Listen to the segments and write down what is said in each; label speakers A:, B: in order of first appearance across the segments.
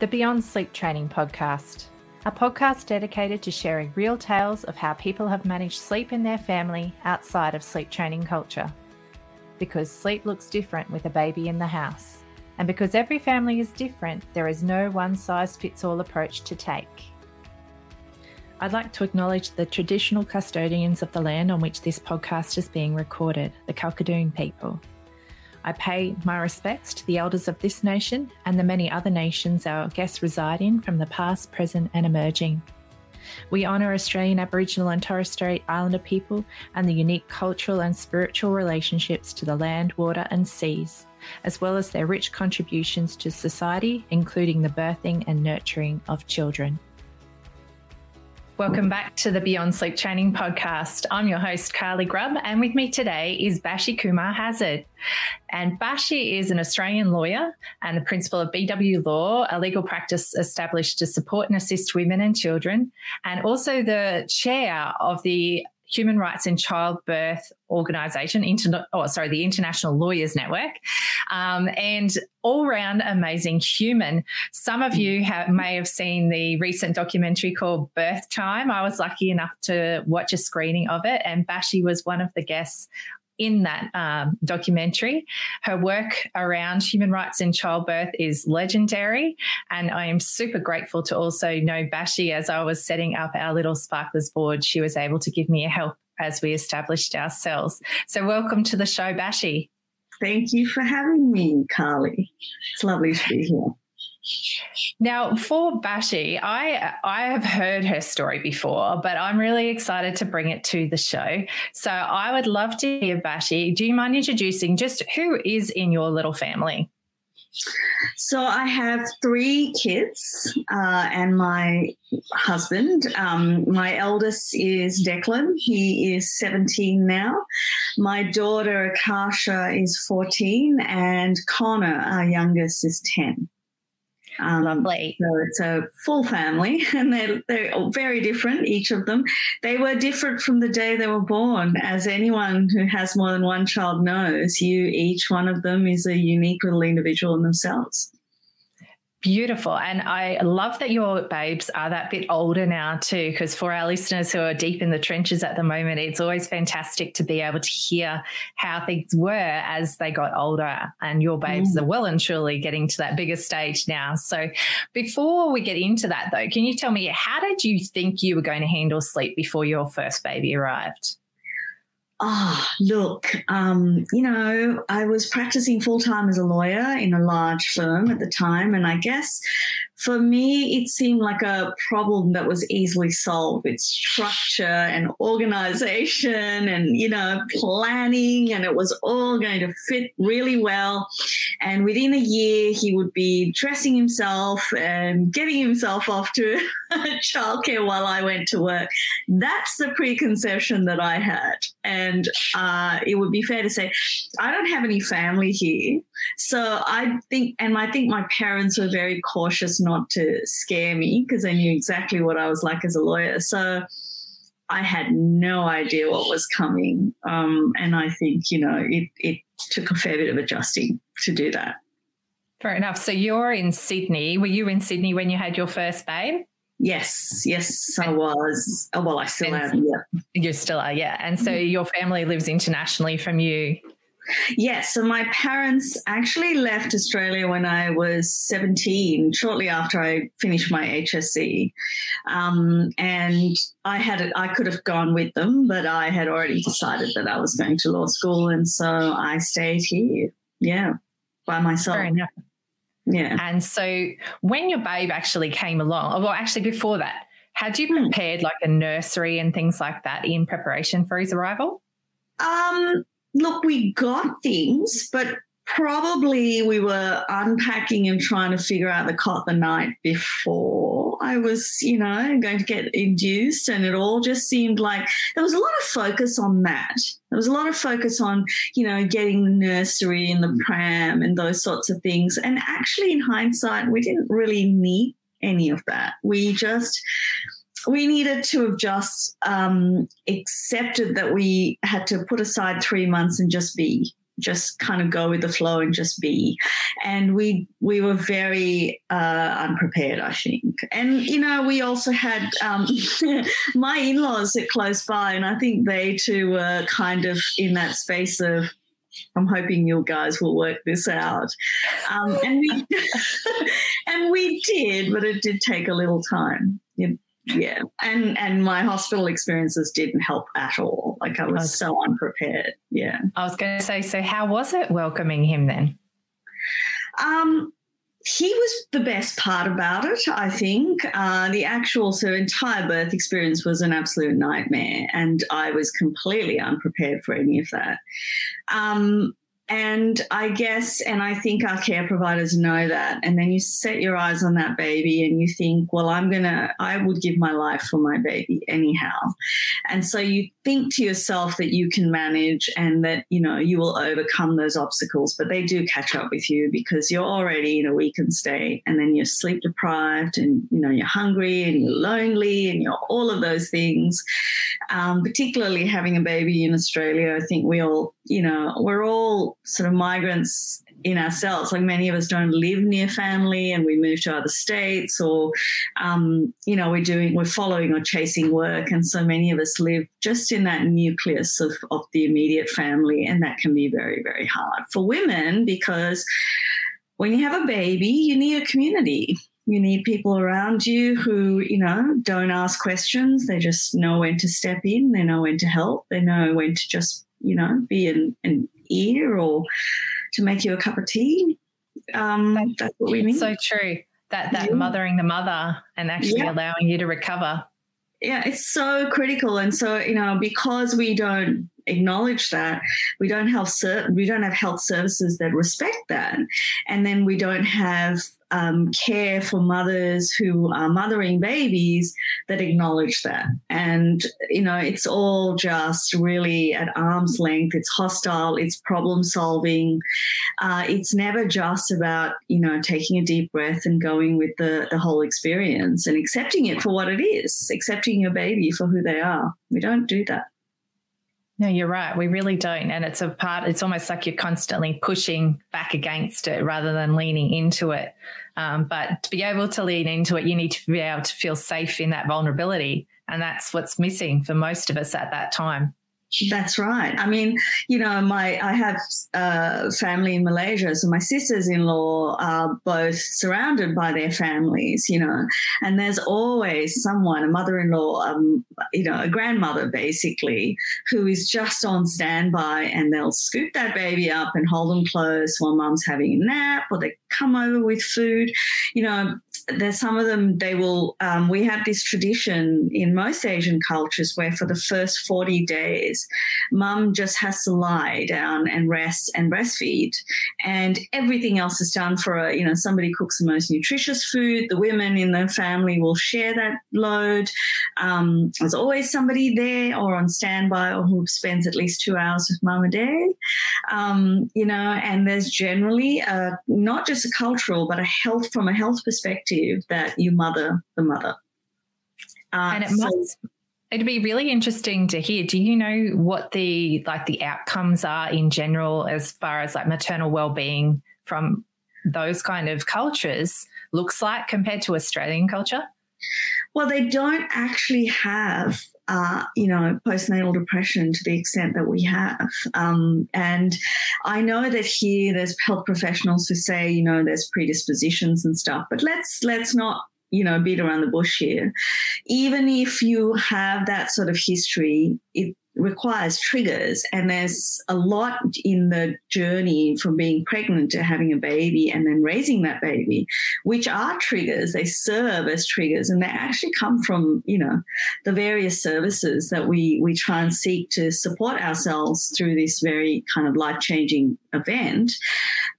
A: The Beyond Sleep Training Podcast, a podcast dedicated to sharing real tales of how people have managed sleep in their family outside of sleep training culture. Because sleep looks different with a baby in the house. And because every family is different, there is no one size fits all approach to take. I'd like to acknowledge the traditional custodians of the land on which this podcast is being recorded, the Kalkadoon people. I pay my respects to the elders of this nation and the many other nations our guests reside in from the past, present, and emerging. We honour Australian Aboriginal and Torres Strait Islander people and the unique cultural and spiritual relationships to the land, water, and seas, as well as their rich contributions to society, including the birthing and nurturing of children. Welcome back to the Beyond Sleep Training podcast. I'm your host, Carly Grubb, and with me today is Bashi Kumar Hazard. And Bashi is an Australian lawyer and the principal of BW Law, a legal practice established to support and assist women and children, and also the chair of the Human Rights in Childbirth Organisation, Inter- oh, sorry, the International Lawyers Network, um, and all round amazing human. Some of you have, may have seen the recent documentary called Birth Time. I was lucky enough to watch a screening of it, and Bashi was one of the guests in that um, documentary. Her work around human rights in childbirth is legendary. And I am super grateful to also know Bashi as I was setting up our little Sparklers board. She was able to give me a help as we established ourselves. So, welcome to the show, Bashi.
B: Thank you for having me, Carly. It's lovely to be here.
A: Now, for Bashi, I I have heard her story before, but I'm really excited to bring it to the show. So I would love to hear Bashi. Do you mind introducing just who is in your little family?
B: So I have three kids uh, and my husband. Um, my eldest is Declan. He is 17 now. My daughter Akasha is 14, and Connor, our youngest, is 10.
A: Um, Lovely.
B: So it's a full family, and they're they're very different. Each of them, they were different from the day they were born. As anyone who has more than one child knows, you each one of them is a unique little individual in themselves.
A: Beautiful. And I love that your babes are that bit older now, too, because for our listeners who are deep in the trenches at the moment, it's always fantastic to be able to hear how things were as they got older. And your babes mm. are well and truly getting to that bigger stage now. So before we get into that, though, can you tell me how did you think you were going to handle sleep before your first baby arrived?
B: Oh, look, um, you know, I was practicing full time as a lawyer in a large firm at the time. And I guess for me, it seemed like a problem that was easily solved with structure and organization and, you know, planning, and it was all going to fit really well. And within a year, he would be dressing himself and getting himself off to childcare while I went to work. That's the preconception that I had. And uh, it would be fair to say, I don't have any family here. So I think, and I think my parents were very cautious not to scare me because they knew exactly what I was like as a lawyer. So I had no idea what was coming. Um, and I think, you know, it, it took a fair bit of adjusting to do that.
A: Fair enough. So you're in Sydney. Were you in Sydney when you had your first babe?
B: Yes, yes, I was. Oh, well, I still and am. Yeah,
A: you still are. Yeah, and so mm-hmm. your family lives internationally from you.
B: Yes. So my parents actually left Australia when I was 17, shortly after I finished my HSC. Um, and I had I could have gone with them, but I had already decided that I was going to law school, and so I stayed here. Yeah, by myself. Yeah.
A: And so when your babe actually came along, well, actually before that, had you hmm. prepared like a nursery and things like that in preparation for his arrival?
B: Um, look, we got things, but probably we were unpacking and trying to figure out the cot the night before I was, you know, going to get induced. And it all just seemed like there was a lot of focus on that. There was a lot of focus on, you know, getting the nursery and the pram and those sorts of things. And actually, in hindsight, we didn't really need any of that. We just, we needed to have just um, accepted that we had to put aside three months and just be just kind of go with the flow and just be. And we we were very uh, unprepared i think. And you know we also had um, my in-laws are close by and i think they too were kind of in that space of I'm hoping you guys will work this out. Um, and we and we did, but it did take a little time yeah. And and my hospital experiences didn't help at all. Like i was so unprepared. Yeah.
A: I was going to say so how was it welcoming him then?
B: Um he was the best part about it, I think. Uh, the actual so entire birth experience was an absolute nightmare, and I was completely unprepared for any of that. Um, and I guess, and I think our care providers know that. And then you set your eyes on that baby and you think, well, I'm going to, I would give my life for my baby anyhow. And so you think to yourself that you can manage and that, you know, you will overcome those obstacles, but they do catch up with you because you're already in a weakened state and then you're sleep deprived and, you know, you're hungry and you're lonely and you're all of those things. Um, particularly having a baby in Australia, I think we all, you know, we're all sort of migrants in ourselves. Like many of us don't live near family and we move to other states or, um, you know, we're doing, we're following or chasing work. And so many of us live just in that nucleus of, of the immediate family. And that can be very, very hard for women because when you have a baby, you need a community. You need people around you who, you know, don't ask questions. They just know when to step in. They know when to help. They know when to just, you know, be an, an ear or to make you a cup of tea. Um, that's, that's what we need.
A: So true. That that yeah. mothering the mother and actually yeah. allowing you to recover.
B: Yeah, it's so critical, and so you know because we don't acknowledge that we don't have we don't have health services that respect that, and then we don't have um, care for mothers who are mothering babies that acknowledge that. And, you know, it's all just really at arm's length. It's hostile, it's problem solving. Uh, it's never just about, you know, taking a deep breath and going with the, the whole experience and accepting it for what it is, accepting your baby for who they are. We don't do that.
A: No, you're right. We really don't. And it's a part, it's almost like you're constantly pushing back against it rather than leaning into it. Um, but to be able to lean into it, you need to be able to feel safe in that vulnerability. And that's what's missing for most of us at that time.
B: That's right. I mean, you know, my I have uh, family in Malaysia, so my sisters-in-law are both surrounded by their families, you know, and there's always someone, a mother-in-law, um, you know, a grandmother basically, who is just on standby, and they'll scoop that baby up and hold them close while mum's having a nap, or they come over with food, you know, there's some of them they will um, we have this tradition in most asian cultures where for the first 40 days mum just has to lie down and rest and breastfeed. And everything else is done for a you know somebody cooks the most nutritious food the women in the family will share that load. Um, there's always somebody there or on standby or who spends at least two hours with mum a day. Um, you know and there's generally a, not just a cultural but a health from a health perspective that you mother the mother.
A: Uh, and it so, must it'd be really interesting to hear. Do you know what the like the outcomes are in general as far as like maternal well-being from those kind of cultures looks like compared to Australian culture?
B: Well, they don't actually have uh, you know, postnatal depression to the extent that we have. Um, and I know that here there's health professionals who say, you know, there's predispositions and stuff, but let's let's not you know beat around the bush here. Even if you have that sort of history, it requires triggers and there's a lot in the journey from being pregnant to having a baby and then raising that baby which are triggers. They serve as triggers and they actually come from you know the various services that we we try and seek to support ourselves through this very kind of life-changing event.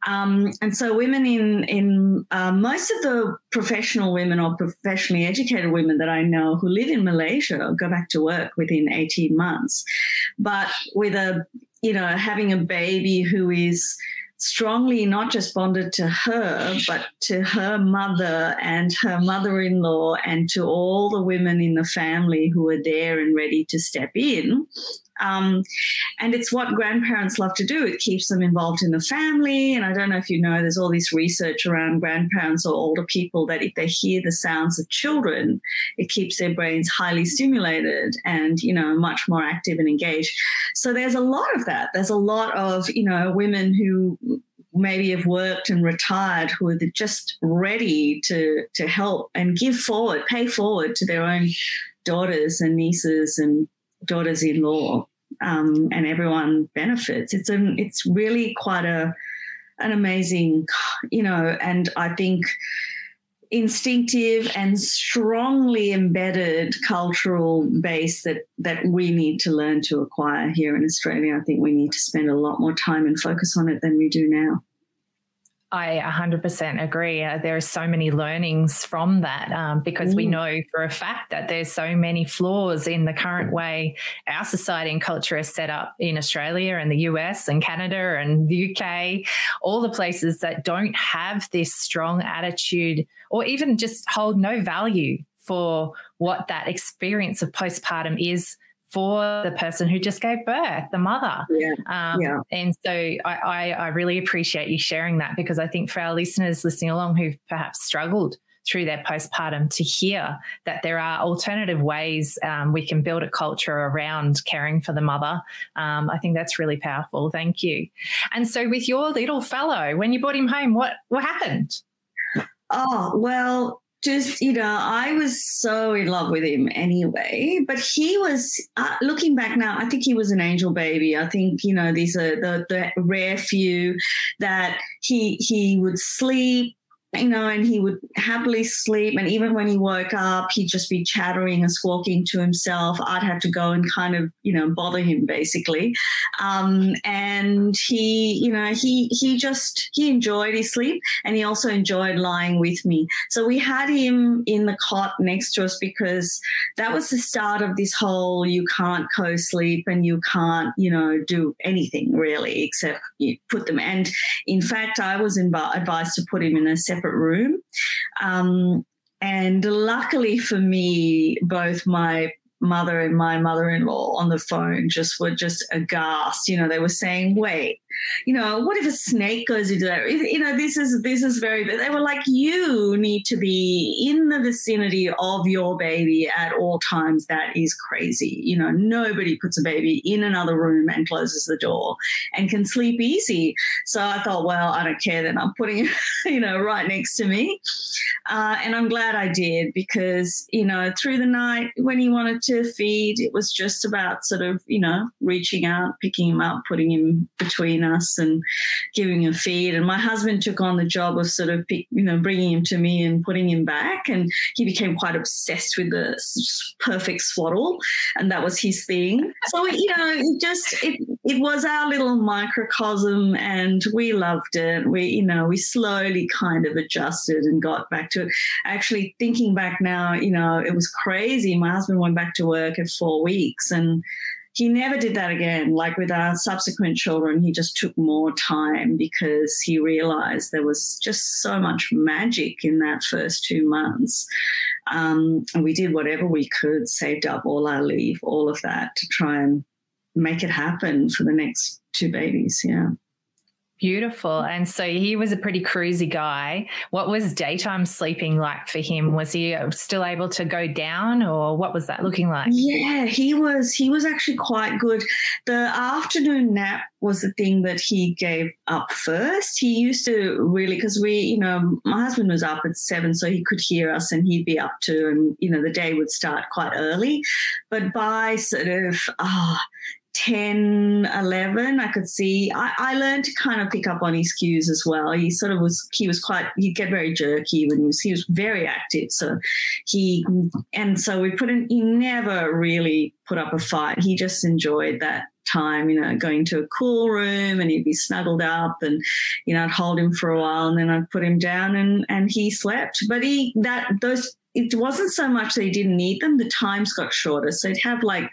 B: Um, and so women in in uh, most of the professional women or professionally educated women that I know who live in Malaysia go back to work within 18 months. But with a, you know, having a baby who is strongly not just bonded to her, but to her mother and her mother in law and to all the women in the family who are there and ready to step in. Um, and it's what grandparents love to do. It keeps them involved in the family. And I don't know if you know, there's all this research around grandparents or older people that if they hear the sounds of children, it keeps their brains highly stimulated and, you know, much more active and engaged. So there's a lot of that. There's a lot of, you know, women who maybe have worked and retired who are just ready to to help and give forward, pay forward to their own daughters and nieces and daughters-in-law, um, and everyone benefits. It's a, it's really quite a an amazing, you know, and I think instinctive and strongly embedded cultural base that that we need to learn to acquire here in Australia. I think we need to spend a lot more time and focus on it than we do now.
A: I 100% agree. Uh, there are so many learnings from that um, because mm. we know for a fact that there's so many flaws in the current way our society and culture is set up in Australia and the US and Canada and the UK, all the places that don't have this strong attitude or even just hold no value for what that experience of postpartum is for the person who just gave birth, the mother.
B: Yeah. Um, yeah.
A: And so I, I, I, really appreciate you sharing that because I think for our listeners listening along who've perhaps struggled through their postpartum to hear that there are alternative ways um, we can build a culture around caring for the mother. Um, I think that's really powerful. Thank you. And so with your little fellow, when you brought him home, what, what happened?
B: Oh, well, just you know i was so in love with him anyway but he was uh, looking back now i think he was an angel baby. I think you know these are the, the rare few that he he would sleep you know, and he would happily sleep. And even when he woke up, he'd just be chattering and squawking to himself. I'd have to go and kind of, you know, bother him basically. Um, and he, you know, he he just he enjoyed his sleep, and he also enjoyed lying with me. So we had him in the cot next to us because that was the start of this whole you can't co-sleep and you can't, you know, do anything really except you put them. And in fact, I was inv- advised to put him in a separate separate room. Um, and luckily for me, both my mother and my mother-in-law on the phone just were just aghast. You know, they were saying, "Wait, you know, what if a snake goes into that? You know, this is this is very. They were like, you need to be in the vicinity of your baby at all times. That is crazy. You know, nobody puts a baby in another room and closes the door and can sleep easy. So I thought, well, I don't care. Then I'm putting, you know, right next to me, uh, and I'm glad I did because you know, through the night when he wanted to feed, it was just about sort of you know reaching out, picking him up, putting him between us and giving him feed. And my husband took on the job of sort of, you know, bringing him to me and putting him back. And he became quite obsessed with the perfect swaddle, and that was his thing. So you know, it just it it was our little microcosm, and we loved it. We you know we slowly kind of adjusted and got back to it. Actually, thinking back now, you know, it was crazy. My husband went back to work at four weeks, and he never did that again. Like with our subsequent children, he just took more time because he realized there was just so much magic in that first two months. Um, and we did whatever we could, saved up all our leave, all of that to try and make it happen for the next two babies. Yeah.
A: Beautiful. And so he was a pretty cruisy guy. What was daytime sleeping like for him? Was he still able to go down or what was that looking like?
B: Yeah, he was he was actually quite good. The afternoon nap was the thing that he gave up first. He used to really because we, you know, my husband was up at 7 so he could hear us and he'd be up to and you know the day would start quite early. But by sort of ah, oh, 10, 11, I could see. I, I, learned to kind of pick up on his cues as well. He sort of was, he was quite, he'd get very jerky when he was, he was very active. So he, and so we put in, he never really put up a fight. He just enjoyed that time, you know, going to a cool room and he'd be snuggled up and, you know, I'd hold him for a while and then I'd put him down and, and he slept. But he, that, those, it wasn't so much that he didn't need them, the times got shorter. So he'd have like,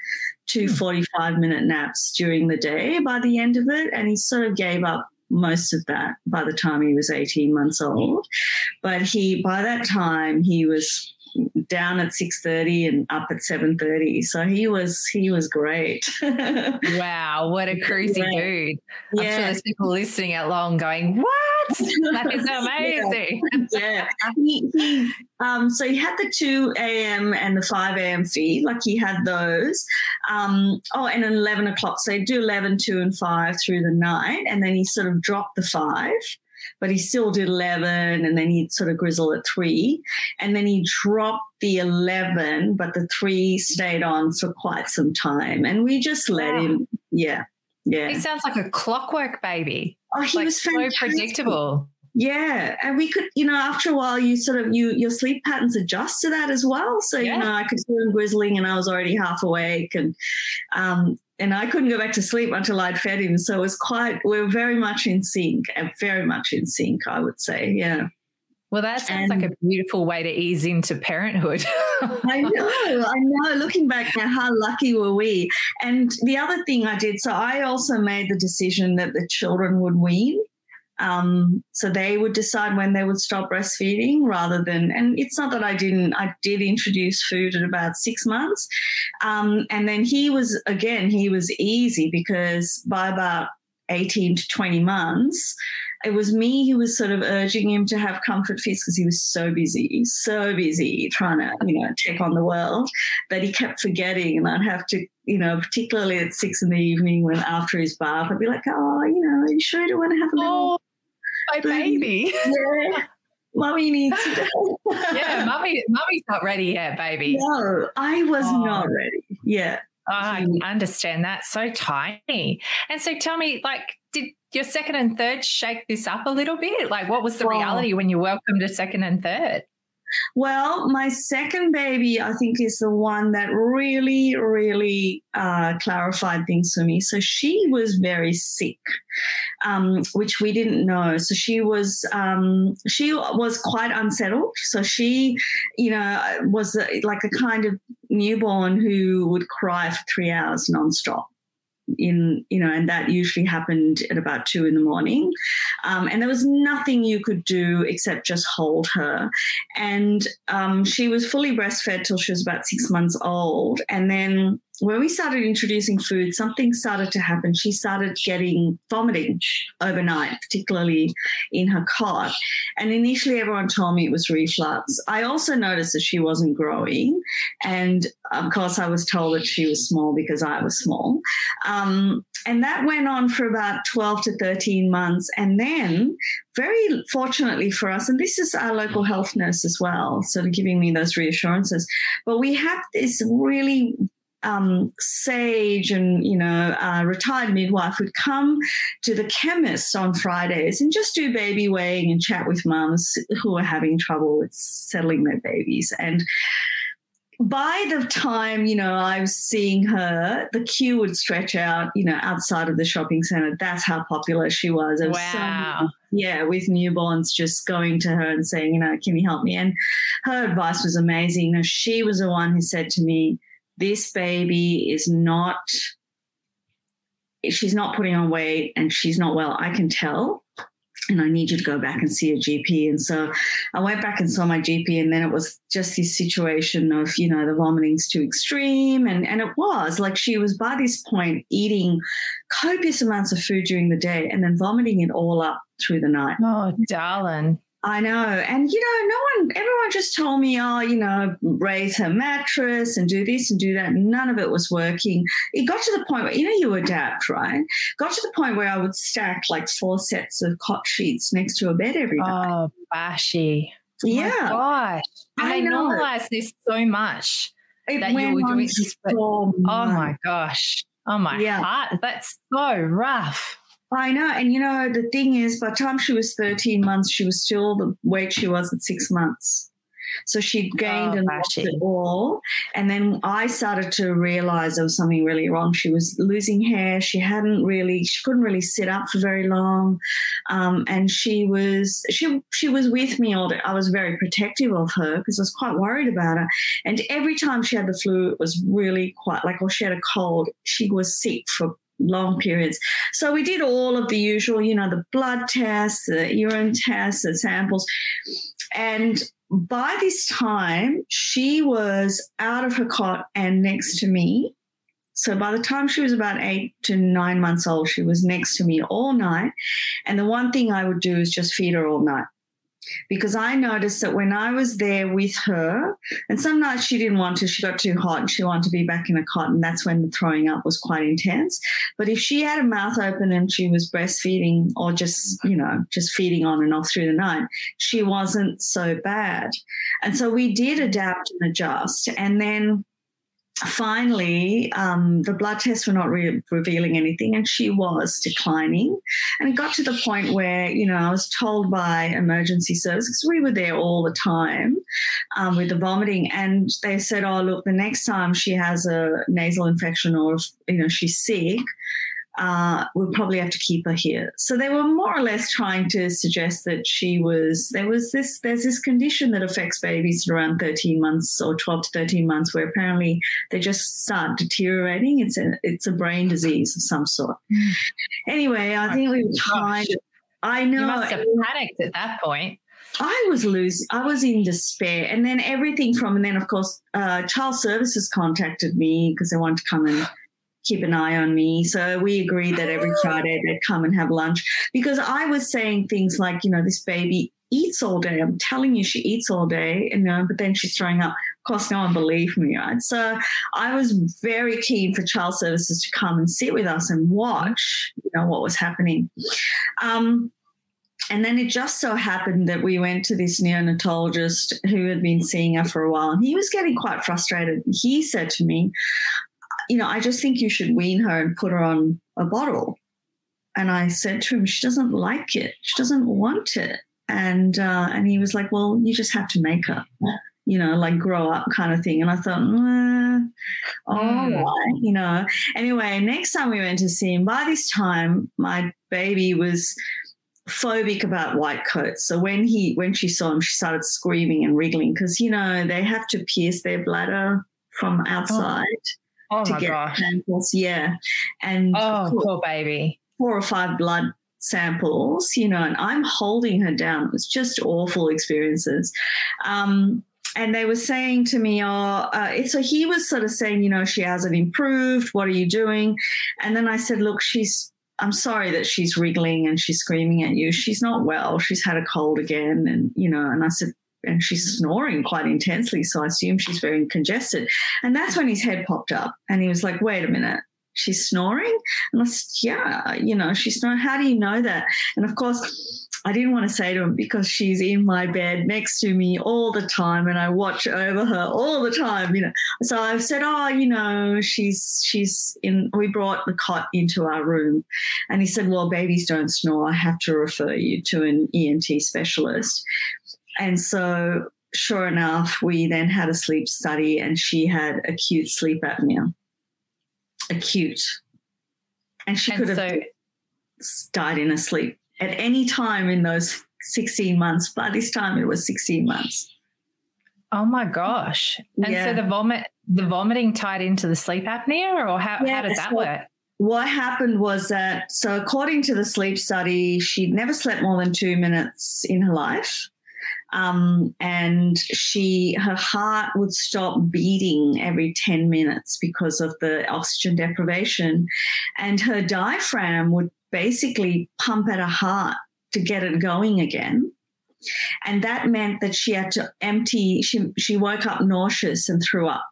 B: two hmm. 45 minute naps during the day by the end of it. And he sort of gave up most of that by the time he was 18 months old. But he, by that time, he was down at 6.30 and up at 7.30 so he was he was great
A: wow what a crazy yeah. dude i'm yeah. sure there's people listening at long going what that is amazing
B: yeah, yeah. He, he, um, so he had the 2 a.m and the 5 a.m feed like he had those um, oh and 11 o'clock so he'd do 11 2 and 5 through the night and then he sort of dropped the 5 but he still did 11 and then he'd sort of grizzle at three. And then he dropped the 11, but the three stayed on for quite some time. And we just let wow. him, yeah. Yeah.
A: He sounds like a clockwork baby.
B: Oh, he like
A: was so predictable.
B: Yeah, and we could, you know, after a while, you sort of you your sleep patterns adjust to that as well. So yeah. you know, I could hear him grizzling, and I was already half awake, and um, and I couldn't go back to sleep until I'd fed him. So it was quite, we are very much in sync and very much in sync, I would say. Yeah.
A: Well, that sounds and, like a beautiful way to ease into parenthood.
B: I know, I know. Looking back now, how lucky were we? And the other thing I did, so I also made the decision that the children would wean. Um, so they would decide when they would stop breastfeeding rather than, and it's not that I didn't, I did introduce food at about six months. Um, and then he was, again, he was easy because by about 18 to 20 months, it was me who was sort of urging him to have comfort feeds because he was so busy, so busy trying to, you know, take on the world that he kept forgetting. And I'd have to, you know, particularly at six in the evening when after his bath, I'd be like, oh, you know, are you sure you don't want to have a little
A: oh my baby.
B: Yeah. Mommy needs
A: to Yeah, mommy mommy's not ready yet, baby.
B: No, I was oh. not ready. Yeah.
A: Oh, I understand that. So tiny. And so tell me, like, did your second and third shake this up a little bit? Like, what was the reality when you welcomed a second and third?
B: Well, my second baby, I think, is the one that really, really uh, clarified things for me. So she was very sick, um, which we didn't know. So she was um, she was quite unsettled. So she, you know, was a, like a kind of newborn who would cry for three hours nonstop in you know and that usually happened at about two in the morning. Um, and there was nothing you could do except just hold her. And um, she was fully breastfed till she was about six months old. And then when we started introducing food, something started to happen. She started getting vomiting overnight, particularly in her cot. And initially, everyone told me it was reflux. I also noticed that she wasn't growing. And of course, I was told that she was small because I was small. Um, and that went on for about 12 to 13 months. And then, very fortunately for us, and this is our local health nurse as well, sort of giving me those reassurances, but we have this really um, Sage and, you know, uh, retired midwife would come to the chemist on Fridays and just do baby weighing and chat with mums who are having trouble with settling their babies. And by the time you know I was seeing her, the queue would stretch out, you know, outside of the shopping center. That's how popular she was.
A: was wow.
B: So, yeah, with newborns just going to her and saying, you know, can you help me? And her advice was amazing. Know, she was the one who said to me, "This baby is not." She's not putting on weight and she's not well. I can tell and I need you to go back and see a GP. And so I went back and saw my GP, and then it was just this situation of, you know, the vomiting's too extreme. And, and it was like she was by this point eating copious amounts of food during the day and then vomiting it all up through the night.
A: Oh, darling.
B: I know. And, you know, no one, everyone just told me, oh, you know, raise her mattress and do this and do that. None of it was working. It got to the point where, you know, you adapt, right? Got to the point where I would stack like four sets of cot sheets next to a bed every night.
A: Oh, Bashi.
B: Oh yeah.
A: gosh. And I they normalize this so much
B: it
A: that you were doing this. But, oh my gosh. Oh my yeah. heart. That's so rough.
B: I know. And you know, the thing is, by the time she was 13 months, she was still the weight she was at six months. So she gained oh, and lost it all. And then I started to realize there was something really wrong. She was losing hair. She hadn't really, she couldn't really sit up for very long. Um, and she was, she, she was with me all day. I was very protective of her because I was quite worried about her. And every time she had the flu, it was really quite like, or she had a cold, she was sick for long periods. So we did all of the usual, you know, the blood tests, the urine tests, the samples. And by this time, she was out of her cot and next to me. So by the time she was about eight to nine months old, she was next to me all night. And the one thing I would do is just feed her all night because I noticed that when I was there with her, and some nights she didn't want to, she got too hot and she wanted to be back in a cot, and that's when the throwing up was quite intense. But if she had a mouth open and she was breastfeeding or just, you know, just feeding on and off through the night, she wasn't so bad. And so we did adapt and adjust. And then finally, um, the blood tests were not re- revealing anything, and she was declining. And it got to the point where, you know, I was told by emergency services, we were there all the time um, with the vomiting, and they said, oh, look, the next time she has a nasal infection or, you know, she's sick, uh, we'll probably have to keep her here. So they were more or less trying to suggest that she was there was this there's this condition that affects babies around 13 months or 12 to 13 months where apparently they just start deteriorating. It's a it's a brain disease of some sort. Mm. Anyway, I think we were trying. I know.
A: You must have panicked at that point.
B: I was losing, I was in despair. And then everything from, and then of course, uh, child services contacted me because they wanted to come and keep an eye on me. So we agreed that every Friday they'd come and have lunch because I was saying things like, you know, this baby eats all day. I'm telling you, she eats all day, you know, but then she's throwing up. Of course, no one believed me, right? So I was very keen for child services to come and sit with us and watch, you know, what was happening. Um, and then it just so happened that we went to this neonatologist who had been seeing her for a while, and he was getting quite frustrated. He said to me, you know, I just think you should wean her and put her on a bottle. And I said to him, she doesn't like it. She doesn't want it. And uh, and he was like, well, you just have to make her, you know, like grow up kind of thing. And I thought, mm, all mm. right, you know. Anyway, next time we went to see him, by this time my baby was phobic about white coats. So when he when she saw him, she started screaming and wriggling because you know they have to pierce their bladder from oh. outside. Oh
A: oh to get gosh.
B: samples. Yeah. And
A: oh, course, poor baby.
B: Four or five blood samples, you know, and I'm holding her down. It was just awful experiences. Um, and they were saying to me, "Oh, uh, so he was sort of saying, you know, she hasn't improved. What are you doing?" And then I said, "Look, she's. I'm sorry that she's wriggling and she's screaming at you. She's not well. She's had a cold again, and you know." And I said, and she's snoring quite intensely. So I assume she's very congested. And that's when his head popped up and he was like, wait a minute. She's snoring? And I said, yeah, you know, she's snoring. How do you know that? And of course, I didn't want to say to him because she's in my bed next to me all the time and I watch over her all the time, you know. So I've said, oh, you know, she's she's in we brought the cot into our room. And he said, Well, babies don't snore. I have to refer you to an ENT specialist. And so sure enough, we then had a sleep study and she had acute sleep apnea. Acute. And she and could have died in her sleep at any time in those 16 months. By this time, it was 16 months.
A: Oh my gosh. And yeah. so the vomit the vomiting tied into the sleep apnea or how, yeah, how did that so work?
B: What happened was that so according to the sleep study, she'd never slept more than two minutes in her life. Um, and she her heart would stop beating every 10 minutes because of the oxygen deprivation and her diaphragm would basically pump at her heart to get it going again and that meant that she had to empty she she woke up nauseous and threw up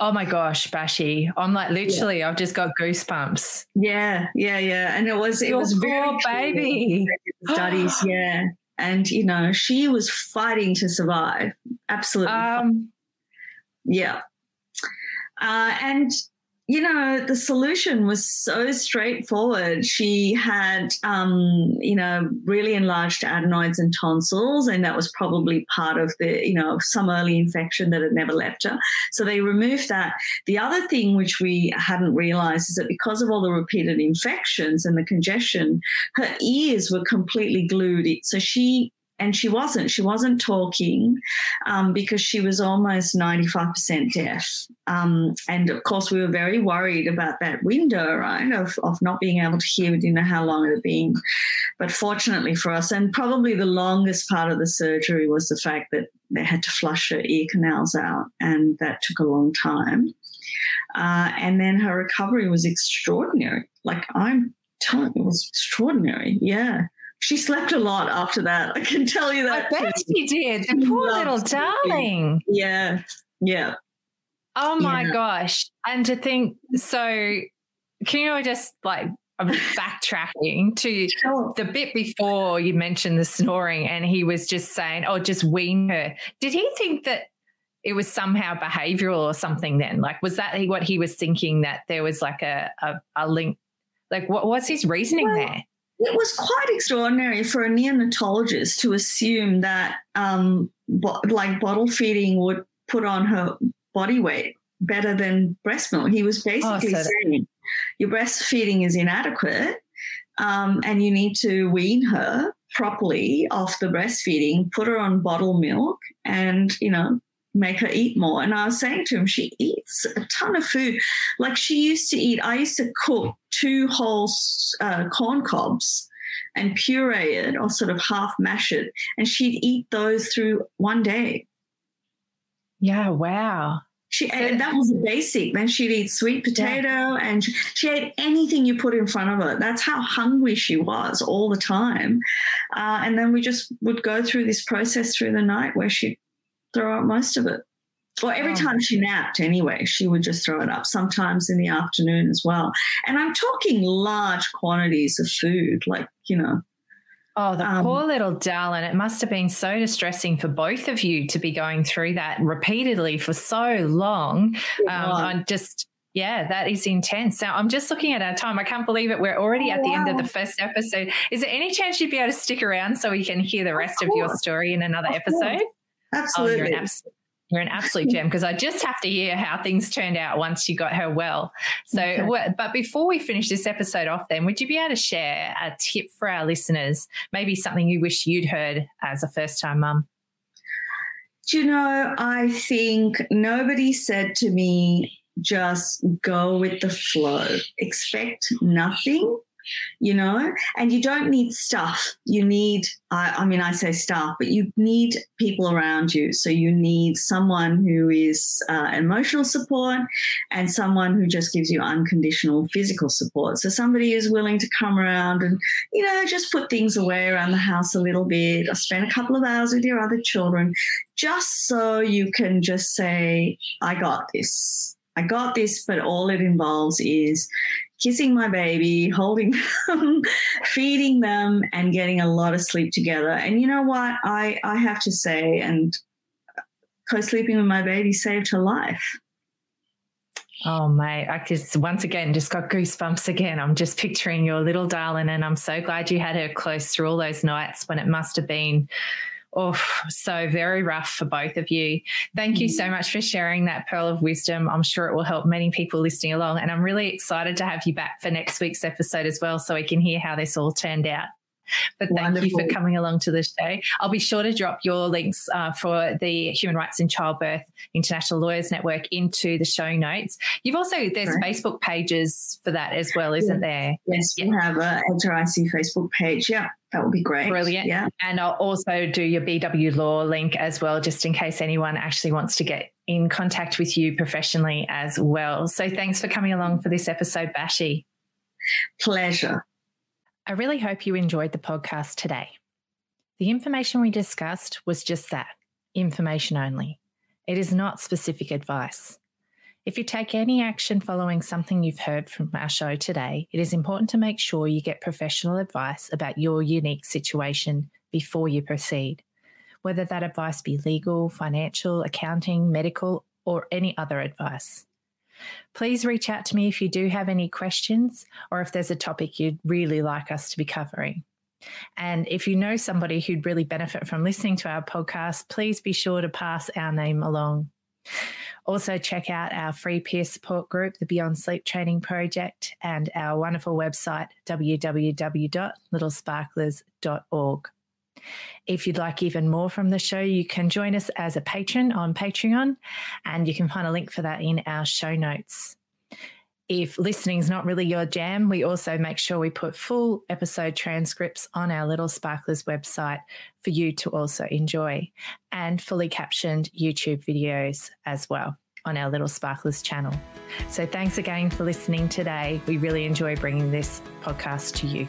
A: Oh my gosh, Bashi. I'm like literally yeah. I've just got goosebumps.
B: Yeah, yeah, yeah. And it was it
A: Your
B: was
A: very baby.
B: Studies, yeah and you know she was fighting to survive. Absolutely. Um, yeah. Uh, and you know, the solution was so straightforward. She had, um, you know, really enlarged adenoids and tonsils, and that was probably part of the, you know, some early infection that had never left her. So they removed that. The other thing which we hadn't realized is that because of all the repeated infections and the congestion, her ears were completely glued. So she and she wasn't. She wasn't talking um, because she was almost 95% deaf. Um, and of course, we were very worried about that window, right, of, of not being able to hear. We didn't know how long it had been. But fortunately for us, and probably the longest part of the surgery was the fact that they had to flush her ear canals out, and that took a long time. Uh, and then her recovery was extraordinary. Like I'm telling you, it was extraordinary. Yeah she slept a lot after that. I can tell you that.
A: I bet she did. The poor little darling.
B: Yeah. Yeah.
A: Oh my yeah. gosh. And to think, so can you just like, I'm backtracking to sure. the bit before you mentioned the snoring, and he was just saying, "Oh, just wean her." Did he think that it was somehow behavioural or something? Then, like, was that what he was thinking that there was like a a, a link? Like, what was his reasoning well, there?
B: It was quite extraordinary for a neonatologist to assume that, um, bo- like bottle feeding would put on her body weight better than breast milk. He was basically oh, so saying your breastfeeding is inadequate, um, and you need to wean her properly off the breastfeeding, put her on bottle milk, and you know make her eat more. And I was saying to him, she eats a ton of food. Like she used to eat, I used to cook two whole uh, corn cobs and puree it or sort of half mash it. And she'd eat those through one day.
A: Yeah, wow.
B: She so, that was the basic. Then she'd eat sweet potato yeah. and she, she, ate anything you put in front of her. That's how hungry she was all the time. Uh, and then we just would go through this process through the night where she'd throw out most of it. Or every oh. time she napped, anyway, she would just throw it up, sometimes in the afternoon as well. And I'm talking large quantities of food, like, you know.
A: Oh, the um, poor little darling. It must have been so distressing for both of you to be going through that repeatedly for so long. Um, I just, yeah, that is intense. Now, I'm just looking at our time. I can't believe it. We're already oh, at the wow. end of the first episode. Is there any chance you'd be able to stick around so we can hear the rest of, of your story in another of episode? Course.
B: Absolutely. Oh,
A: you're, an abs- you're an absolute gem because I just have to hear how things turned out once you got her well. So, okay. but before we finish this episode off, then would you be able to share a tip for our listeners? Maybe something you wish you'd heard as a first time mum?
B: Do you know, I think nobody said to me, just go with the flow, expect nothing you know, and you don't need stuff. You need, I, I, mean, I say stuff, but you need people around you. So you need someone who is uh, emotional support and someone who just gives you unconditional physical support. So somebody who's willing to come around and, you know, just put things away around the house a little bit or spend a couple of hours with your other children just so you can just say, I got this. I got this, but all it involves is kissing my baby, holding them, feeding them, and getting a lot of sleep together. And you know what? I, I have to say, and co sleeping with my baby saved her life.
A: Oh, mate, I just once again just got goosebumps again. I'm just picturing your little darling, and I'm so glad you had her close through all those nights when it must have been oh, so very rough for both of you. Thank you so mm. much for sharing that pearl of wisdom. I'm sure it will help many people listening along. And I'm really excited to have you back for next week's episode as well, so we can hear how this all turned out. But thank Wonderful. you for coming along to the show. I'll be sure to drop your links uh, for the Human Rights in Childbirth International Lawyers Network into the show notes. You've also there's Correct. Facebook pages for that as well, isn't yeah. there?
B: Yes, yeah. we have a HRIC Facebook page. Yeah. That would be great.
A: Brilliant. Yeah. And I'll also do your BW Law link as well, just in case anyone actually wants to get in contact with you professionally as well. So thanks for coming along for this episode, Bashi.
B: Pleasure.
A: I really hope you enjoyed the podcast today. The information we discussed was just that information only. It is not specific advice. If you take any action following something you've heard from our show today, it is important to make sure you get professional advice about your unique situation before you proceed, whether that advice be legal, financial, accounting, medical, or any other advice. Please reach out to me if you do have any questions or if there's a topic you'd really like us to be covering. And if you know somebody who'd really benefit from listening to our podcast, please be sure to pass our name along. Also, check out our free peer support group, the Beyond Sleep Training Project, and our wonderful website, www.littlesparklers.org. If you'd like even more from the show, you can join us as a patron on Patreon, and you can find a link for that in our show notes. If listening is not really your jam, we also make sure we put full episode transcripts on our Little Sparklers website for you to also enjoy, and fully captioned YouTube videos as well on our Little Sparklers channel. So thanks again for listening today. We really enjoy bringing this podcast to you.